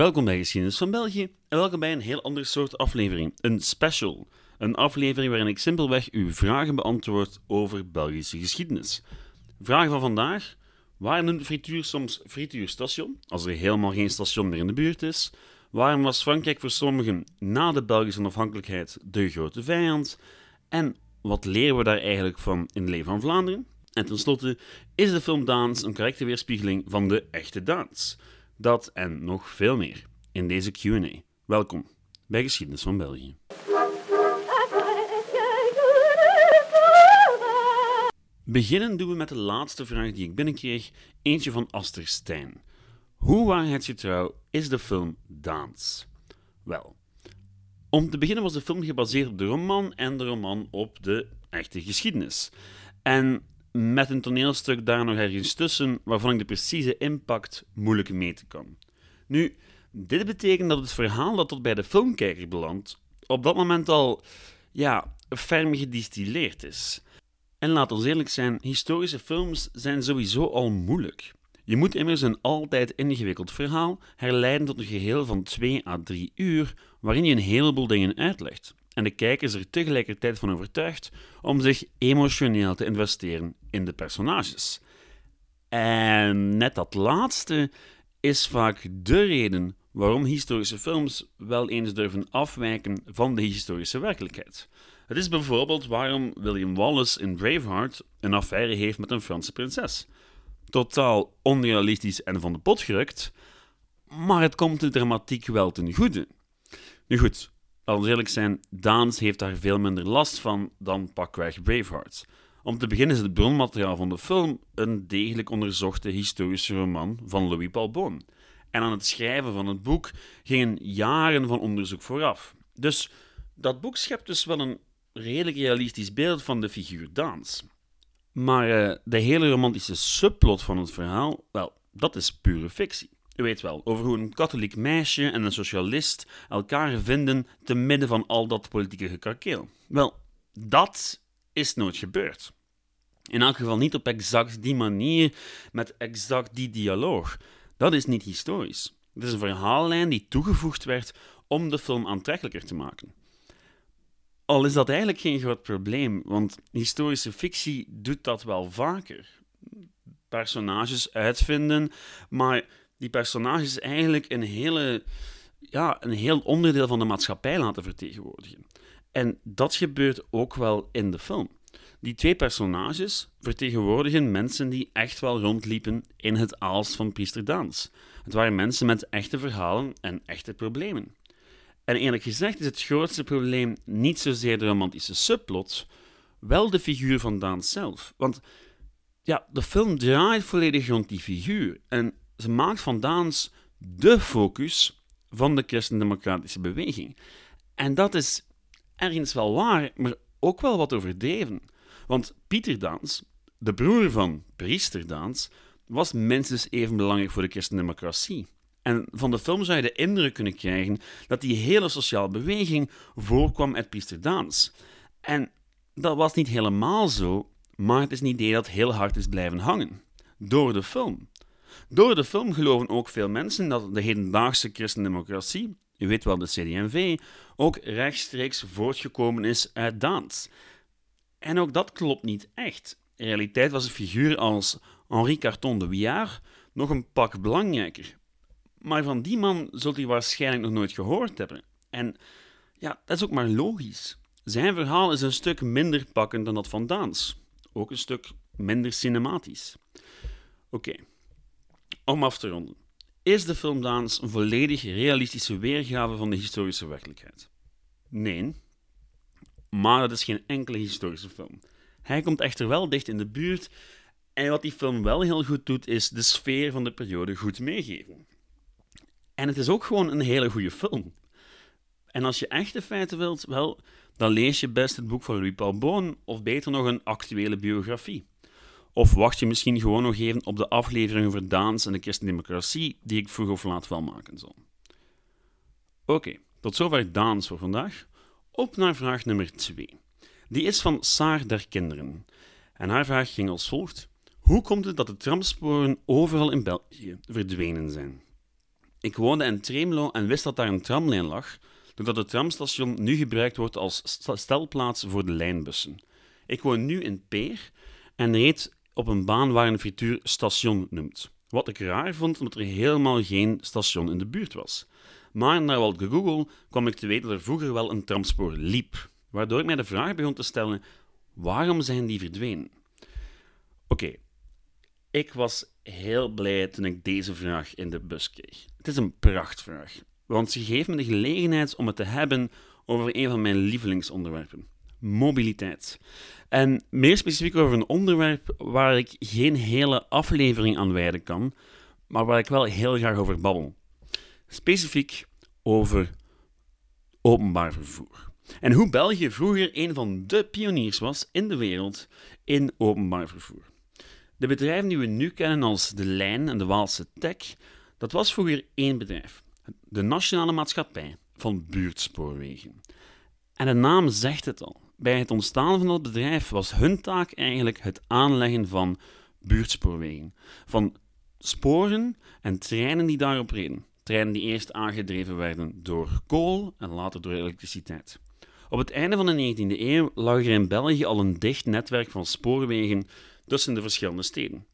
Welkom bij Geschiedenis van België en welkom bij een heel ander soort aflevering, een special. Een aflevering waarin ik simpelweg uw vragen beantwoord over Belgische geschiedenis. Vraag van vandaag: waarom de frituur soms frituurstation, als er helemaal geen station meer in de buurt is? Waarom was Frankrijk voor sommigen na de Belgische onafhankelijkheid de grote vijand? En wat leren we daar eigenlijk van in het leven van Vlaanderen? En tenslotte, is de film Daans een correcte weerspiegeling van de echte dans? Dat en nog veel meer in deze QA. Welkom bij Geschiedenis van België. Beginnen doen we met de laatste vraag die ik binnenkreeg, eentje van Aster Stijn. Hoe waarheidsgetrouw is de film Daans? Wel, om te beginnen was de film gebaseerd op de roman en de roman op de echte geschiedenis. En met een toneelstuk daar nog ergens tussen, waarvan ik de precieze impact moeilijk meten kan. Nu, dit betekent dat het verhaal dat tot bij de filmkijker belandt, op dat moment al, ja, ferm gedistilleerd is. En laat ons eerlijk zijn, historische films zijn sowieso al moeilijk. Je moet immers een altijd ingewikkeld verhaal herleiden tot een geheel van 2 à 3 uur, waarin je een heleboel dingen uitlegt en de kijkers er tegelijkertijd van overtuigt om zich emotioneel te investeren in de personages. En net dat laatste is vaak de reden waarom historische films wel eens durven afwijken van de historische werkelijkheid. Het is bijvoorbeeld waarom William Wallace in Braveheart een affaire heeft met een Franse prinses. Totaal onrealistisch en van de pot gerukt, maar het komt de dramatiek wel ten goede. Nu goed, Laten we eerlijk zijn, Daans heeft daar veel minder last van dan pakweg Braveheart. Om te beginnen is het bronmateriaal van de film een degelijk onderzochte historische roman van Louis Paul Boon. En aan het schrijven van het boek gingen jaren van onderzoek vooraf. Dus dat boek schept dus wel een redelijk realistisch beeld van de figuur Daans. Maar uh, de hele romantische subplot van het verhaal, wel, dat is pure fictie. U weet wel, over hoe een katholiek meisje en een socialist elkaar vinden te midden van al dat politieke gekrakeel. Wel, dat is nooit gebeurd. In elk geval niet op exact die manier, met exact die dialoog. Dat is niet historisch. Het is een verhaallijn die toegevoegd werd om de film aantrekkelijker te maken. Al is dat eigenlijk geen groot probleem, want historische fictie doet dat wel vaker. Personages uitvinden, maar die personages eigenlijk een, hele, ja, een heel onderdeel van de maatschappij laten vertegenwoordigen. En dat gebeurt ook wel in de film. Die twee personages vertegenwoordigen mensen die echt wel rondliepen in het aalst van Priester Daans. Het waren mensen met echte verhalen en echte problemen. En eerlijk gezegd is het grootste probleem niet zozeer de romantische subplot, wel de figuur van Daans zelf. Want ja, de film draait volledig rond die figuur. En ze maakt van Daans de focus van de christendemocratische beweging. En dat is ergens wel waar, maar ook wel wat overdreven. Want Pieter Daans, de broer van priester Daans, was minstens even belangrijk voor de christendemocratie. En van de film zou je de indruk kunnen krijgen dat die hele sociale beweging voorkwam uit priester Daans. En dat was niet helemaal zo, maar het is een idee dat heel hard is blijven hangen. Door de film. Door de film geloven ook veel mensen dat de hedendaagse christendemocratie, u weet wel de CD&V, ook rechtstreeks voortgekomen is uit Daans. En ook dat klopt niet echt. In realiteit was een figuur als Henri Carton de Wiard nog een pak belangrijker. Maar van die man zult u waarschijnlijk nog nooit gehoord hebben. En ja, dat is ook maar logisch. Zijn verhaal is een stuk minder pakkend dan dat van Daans. Ook een stuk minder cinematisch. Oké, om af te ronden. Is de film Daans een volledig realistische weergave van de historische werkelijkheid? Nee, maar dat is geen enkele historische film. Hij komt echter wel dicht in de buurt en wat die film wel heel goed doet, is de sfeer van de periode goed meegeven. En het is ook gewoon een hele goede film. En als je echte feiten wilt, wel, dan lees je best het boek van Louis Paul Boon of beter nog een actuele biografie. Of wacht je misschien gewoon nog even op de aflevering over Daans en de christendemocratie, die ik vroeg of laat wel maken zal. Oké, tot zover Daans voor vandaag. Op naar vraag nummer 2. Die is van Saar der Kinderen. En haar vraag ging als volgt. Hoe komt het dat de tramsporen overal in België verdwenen zijn? Ik woonde in Tremelo en wist dat daar een tramlijn lag, doordat het tramstation nu gebruikt wordt als stelplaats voor de lijnbussen. Ik woon nu in Peer en reed op een baan waar een frituur station noemt. Wat ik raar vond, omdat er helemaal geen station in de buurt was. Maar na wat Google kwam ik te weten dat er vroeger wel een tramspoor liep, waardoor ik mij de vraag begon te stellen: waarom zijn die verdwenen? Oké, ik was heel blij toen ik deze vraag in de bus kreeg. Het is een prachtvraag, want ze geeft me de gelegenheid om het te hebben over een van mijn lievelingsonderwerpen: mobiliteit. En meer specifiek over een onderwerp waar ik geen hele aflevering aan wijden kan, maar waar ik wel heel graag over babbel. Specifiek over openbaar vervoer. En hoe België vroeger een van de pioniers was in de wereld in openbaar vervoer. De bedrijven die we nu kennen als De Lijn en de Waalse Tech, dat was vroeger één bedrijf. De Nationale Maatschappij van Buurtspoorwegen. En de naam zegt het al. Bij het ontstaan van dat bedrijf was hun taak eigenlijk het aanleggen van buurtspoorwegen. Van sporen en treinen die daarop reden. Treinen die eerst aangedreven werden door kool en later door elektriciteit. Op het einde van de 19e eeuw lag er in België al een dicht netwerk van spoorwegen tussen de verschillende steden.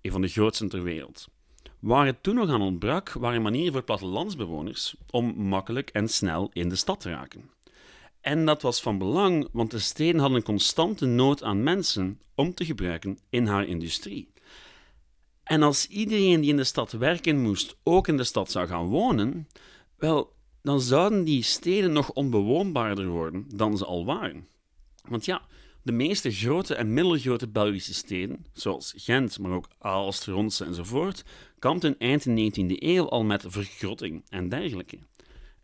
Een van de grootste ter wereld. Waar het toen nog aan ontbrak, waren manieren voor plattelandsbewoners om makkelijk en snel in de stad te raken. En dat was van belang, want de steden hadden een constante nood aan mensen om te gebruiken in haar industrie. En als iedereen die in de stad werken moest ook in de stad zou gaan wonen, wel, dan zouden die steden nog onbewoonbaarder worden dan ze al waren. Want ja, de meeste grote en middelgrote Belgische steden, zoals Gent, maar ook Aalst, Ronse enzovoort, kampten eind de 19e eeuw al met vergrotting en dergelijke.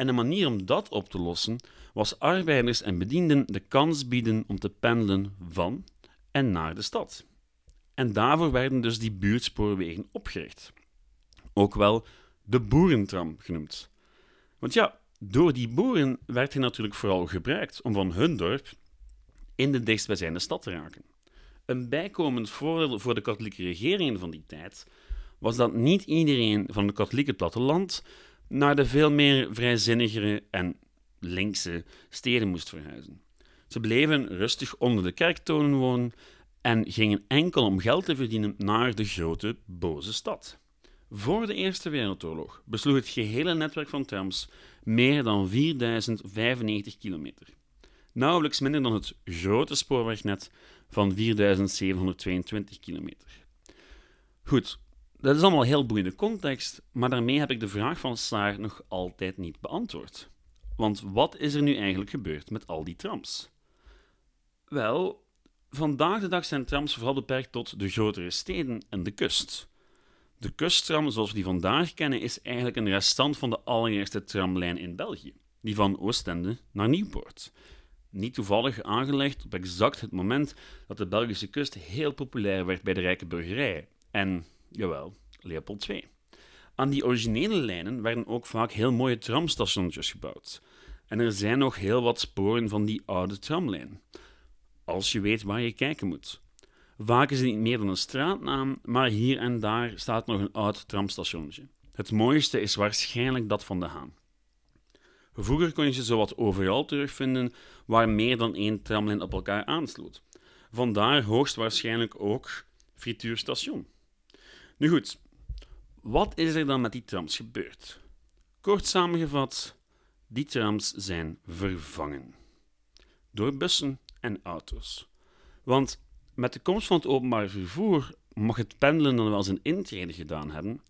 En de manier om dat op te lossen was arbeiders en bedienden de kans bieden om te pendelen van en naar de stad. En daarvoor werden dus die buurtspoorwegen opgericht. Ook wel de boerentram genoemd. Want ja, door die boeren werd hij natuurlijk vooral gebruikt om van hun dorp in de dichtstbijzijnde stad te raken. Een bijkomend voordeel voor de katholieke regeringen van die tijd was dat niet iedereen van het katholieke platteland naar de veel meer vrijzinnigere en linkse steden moest verhuizen. Ze bleven rustig onder de kerktonen wonen en gingen enkel om geld te verdienen naar de grote, boze stad. Voor de Eerste Wereldoorlog besloeg het gehele netwerk van trams meer dan 4095 kilometer. Nauwelijks minder dan het grote spoorwegnet van 4722 kilometer. Goed, dat is allemaal heel boeiende context, maar daarmee heb ik de vraag van Saar nog altijd niet beantwoord. Want wat is er nu eigenlijk gebeurd met al die trams? Wel, vandaag de dag zijn trams vooral beperkt tot de grotere steden en de kust. De kusttram, zoals we die vandaag kennen, is eigenlijk een restant van de allereerste tramlijn in België, die van Oostende naar Nieuwpoort. Niet toevallig aangelegd op exact het moment dat de Belgische kust heel populair werd bij de rijke burgerij en, jawel, Leopold II. Aan die originele lijnen werden ook vaak heel mooie tramstations gebouwd. En er zijn nog heel wat sporen van die oude tramlijn. Als je weet waar je kijken moet. Vaak is het niet meer dan een straatnaam, maar hier en daar staat nog een oud tramstationnetje. Het mooiste is waarschijnlijk dat van de Haan. Vroeger kon je ze zowat overal terugvinden waar meer dan één tramlijn op elkaar aansloot. Vandaar hoogstwaarschijnlijk ook frituurstation. Nu goed, wat is er dan met die trams gebeurd? Kort samengevat, die trams zijn vervangen. Door bussen en auto's. Want met de komst van het openbaar vervoer mag het pendelen dan wel zijn intrede gedaan hebben.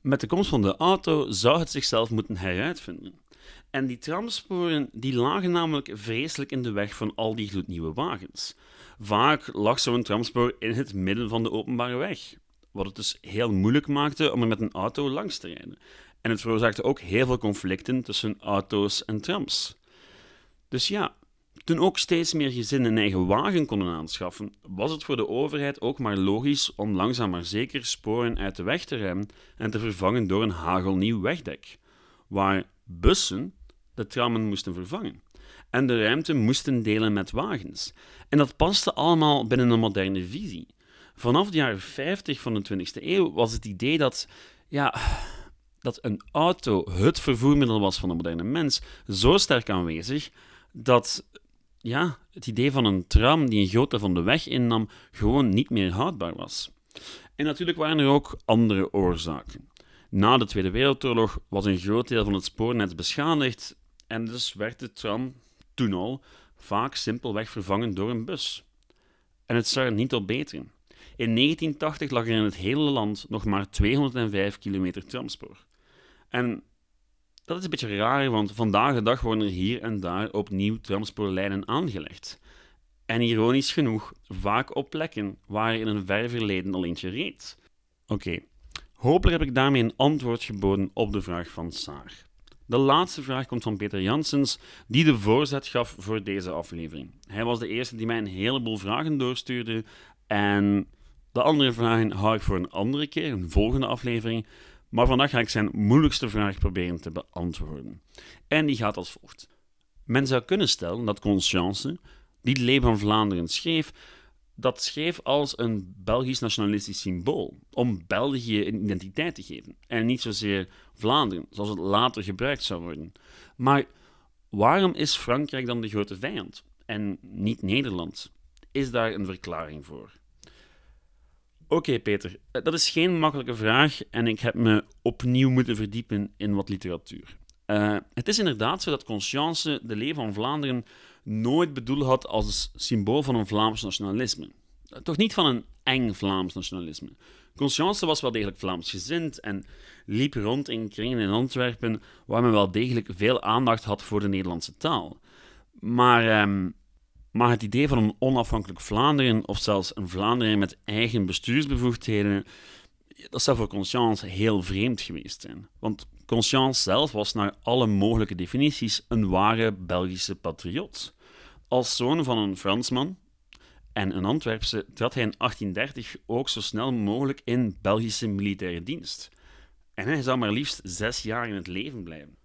Met de komst van de auto zou het zichzelf moeten heruitvinden. En die tramsporen die lagen namelijk vreselijk in de weg van al die gloednieuwe wagens. Vaak lag zo'n tramspoor in het midden van de openbare weg, wat het dus heel moeilijk maakte om er met een auto langs te rijden. En het veroorzaakte ook heel veel conflicten tussen auto's en trams. Dus ja, toen ook steeds meer gezinnen een eigen wagen konden aanschaffen, was het voor de overheid ook maar logisch om langzaam maar zeker sporen uit de weg te remmen en te vervangen door een hagelnieuw wegdek, waar bussen de trammen moesten vervangen en de ruimte moesten delen met wagens. En dat paste allemaal binnen een moderne visie. Vanaf de jaren 50 van de 20e eeuw was het idee dat, ja, dat een auto het vervoermiddel was van de moderne mens zo sterk aanwezig dat ja, het idee van een tram die een groot deel van de weg innam gewoon niet meer houdbaar was. En natuurlijk waren er ook andere oorzaken. Na de Tweede Wereldoorlog was een groot deel van het spoornet beschadigd en dus werd de tram toen al vaak simpelweg vervangen door een bus. En het zou er niet op beteren. In 1980 lag er in het hele land nog maar 205 kilometer tramspoor. En dat is een beetje raar, want vandaag de dag worden er hier en daar opnieuw tramspoorlijnen aangelegd. En ironisch genoeg, vaak op plekken waar in een ver verleden al eentje reed. Oké, hopelijk heb ik daarmee een antwoord geboden op de vraag van Saar. De laatste vraag komt van Peter Janssens, die de voorzet gaf voor deze aflevering. Hij was de eerste die mij een heleboel vragen doorstuurde en de andere vragen hou ik voor een andere keer, een volgende aflevering. Maar vandaag ga ik zijn moeilijkste vraag proberen te beantwoorden. En die gaat als volgt. Men zou kunnen stellen dat Conscience, die het van Vlaanderen schreef, dat schreef als een Belgisch nationalistisch symbool, om België een identiteit te geven. En niet zozeer Vlaanderen, zoals het later gebruikt zou worden. Maar waarom is Frankrijk dan de grote vijand en niet Nederland? Is daar een verklaring voor? Oké, Peter, eh, dat is geen makkelijke vraag en ik heb me opnieuw moeten verdiepen in wat literatuur. Uh, het is inderdaad zo dat Conscience de leven van Vlaanderen nooit bedoeld had als symbool van een Vlaams nationalisme. Eh, toch niet van een eng Vlaams nationalisme. Conscience was wel degelijk Vlaamsgezind en liep rond in kringen in Antwerpen waar men wel degelijk veel aandacht had voor de Nederlandse taal. Maar um, maar het idee van een onafhankelijk Vlaanderen, of zelfs een Vlaanderen met eigen bestuursbevoegdheden, dat zou voor Conscience heel vreemd geweest zijn. Want Conscience zelf was naar alle mogelijke definities een ware Belgische patriot. Als zoon van een Fransman en een Antwerpse trad hij in 1830 ook zo snel mogelijk in Belgische militaire dienst. En hij zou maar liefst zes jaar in het leven blijven.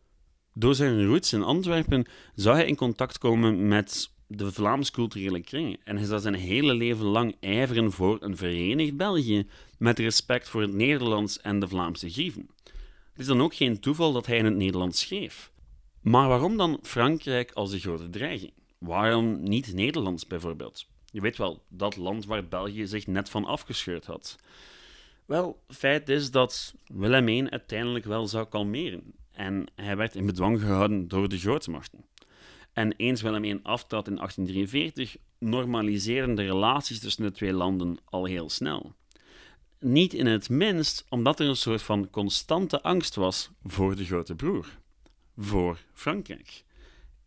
Door zijn roots in Antwerpen zou hij in contact komen met de Vlaams culturele kringen. En hij zal zijn hele leven lang ijveren voor een verenigd België met respect voor het Nederlands en de Vlaamse grieven. Het is dan ook geen toeval dat hij in het Nederlands schreef. Maar waarom dan Frankrijk als de grote dreiging? Waarom niet Nederlands bijvoorbeeld? Je weet wel, dat land waar België zich net van afgescheurd had. Wel, feit is dat Willem I uiteindelijk wel zou kalmeren en hij werd in bedwang gehouden door de grootmachten. En eens Willem I aftrad in 1843, normaliseren de relaties tussen de twee landen al heel snel. Niet in het minst omdat er een soort van constante angst was voor de grote broer, voor Frankrijk.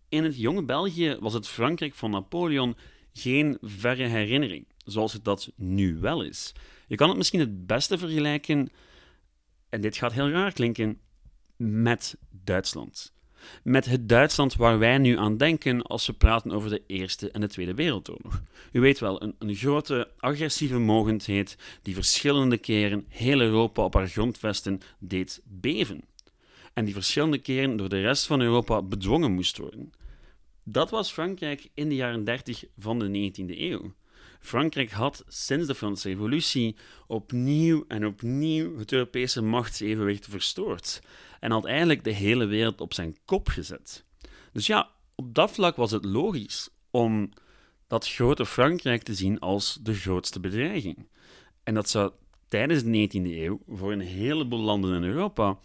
In het jonge België was het Frankrijk van Napoleon geen verre herinnering, zoals het dat nu wel is. Je kan het misschien het beste vergelijken, en dit gaat heel raar klinken, met Duitsland met het Duitsland waar wij nu aan denken als we praten over de Eerste en de Tweede Wereldoorlog. U weet wel, een, een grote agressieve mogendheid die verschillende keren heel Europa op haar grondvesten deed beven. En die verschillende keren door de rest van Europa bedwongen moest worden. Dat was Frankrijk in de jaren 30 van de 19e eeuw. Frankrijk had sinds de Franse Revolutie opnieuw en opnieuw het Europese machtsevenwicht verstoord en had eigenlijk de hele wereld op zijn kop gezet. Dus ja, op dat vlak was het logisch om dat grote Frankrijk te zien als de grootste bedreiging. En dat zou tijdens de 19e eeuw voor een heleboel landen in Europa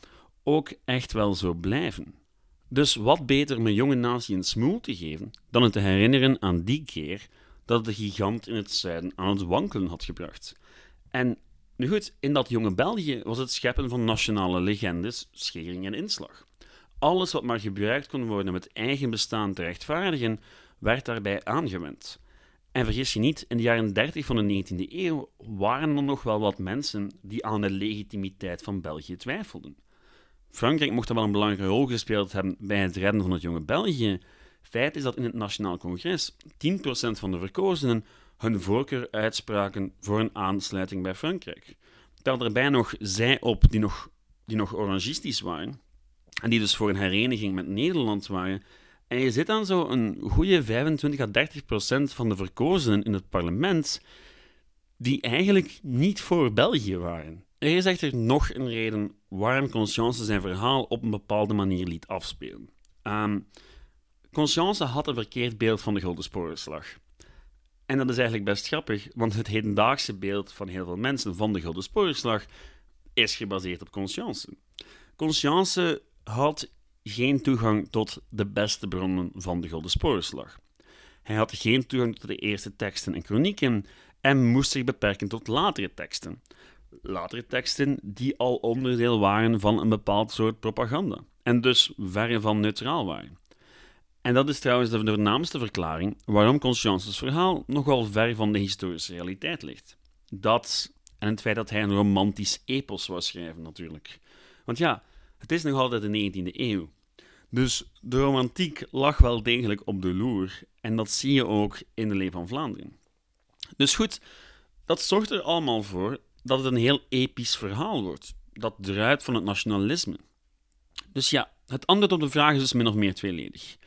ook echt wel zo blijven. Dus wat beter een jonge natie een smoel te geven dan het te herinneren aan die keer dat de gigant in het zuiden aan het wankelen had gebracht. En nu goed, in dat jonge België was het scheppen van nationale legendes schering en inslag. Alles wat maar gebruikt kon worden om het eigen bestaan te rechtvaardigen, werd daarbij aangewend. En vergis je niet, in de jaren 30 van de 19e eeuw waren er nog wel wat mensen die aan de legitimiteit van België twijfelden. Frankrijk mocht er wel een belangrijke rol gespeeld hebben bij het redden van het jonge België. Feit is dat in het Nationaal Congres 10% van de verkozenen hun voorkeur uitspraken voor een aansluiting bij Frankrijk. Tel daarbij nog zij op die nog, die nog orangistisch waren, en die dus voor een hereniging met Nederland waren. En je zit dan zo een goede 25 à 30 procent van de verkozenen in het parlement die eigenlijk niet voor België waren. Er is echter nog een reden waarom Conscience zijn verhaal op een bepaalde manier liet afspelen. Um, Conscience had een verkeerd beeld van de Gulden Sporenslag. En dat is eigenlijk best grappig, want het hedendaagse beeld van heel veel mensen van de Gulden Sporenslag is gebaseerd op Conscience. Conscience had geen toegang tot de beste bronnen van de Gulden Sporenslag. Hij had geen toegang tot de eerste teksten en chronieken en moest zich beperken tot latere teksten. Latere teksten die al onderdeel waren van een bepaald soort propaganda en dus verre van neutraal waren. En dat is trouwens de voornaamste verklaring waarom Conscience's verhaal nogal ver van de historische realiteit ligt. Dat en het feit dat hij een romantisch epos wou schrijven, natuurlijk. Want ja, het is nog altijd de 19e eeuw. Dus de romantiek lag wel degelijk op de loer. En dat zie je ook in de Leeuw van Vlaanderen. Dus goed, dat zorgt er allemaal voor dat het een heel episch verhaal wordt. Dat druipt van het nationalisme. Dus ja, het antwoord op de vraag is dus min of meer tweeledig.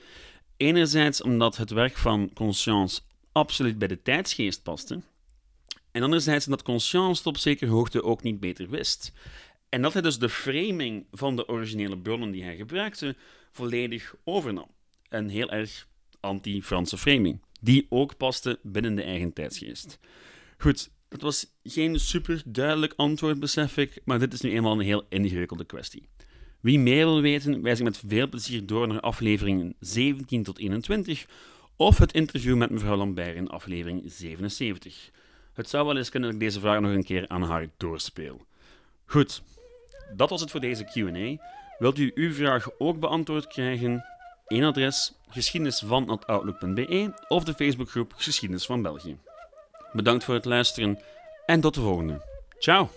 Enerzijds omdat het werk van Conscience absoluut bij de tijdsgeest paste. En anderzijds omdat Conscience het op zekere hoogte ook niet beter wist. En dat hij dus de framing van de originele bronnen die hij gebruikte volledig overnam. Een heel erg anti-Franse framing, die ook paste binnen de eigen tijdsgeest. Goed, dat was geen super duidelijk antwoord, besef ik, maar dit is nu eenmaal een heel ingewikkelde kwestie. Wie meer wil weten, wijs ik met veel plezier door naar afleveringen 17 tot 21 of het interview met mevrouw Lambert in aflevering 77. Het zou wel eens kunnen dat ik deze vraag nog een keer aan haar doorspeel. Goed, dat was het voor deze QA. Wilt u uw vraag ook beantwoord krijgen? Eén adres: geschiedenisvan.outlook.be of de Facebookgroep Geschiedenis van België. Bedankt voor het luisteren en tot de volgende. Ciao!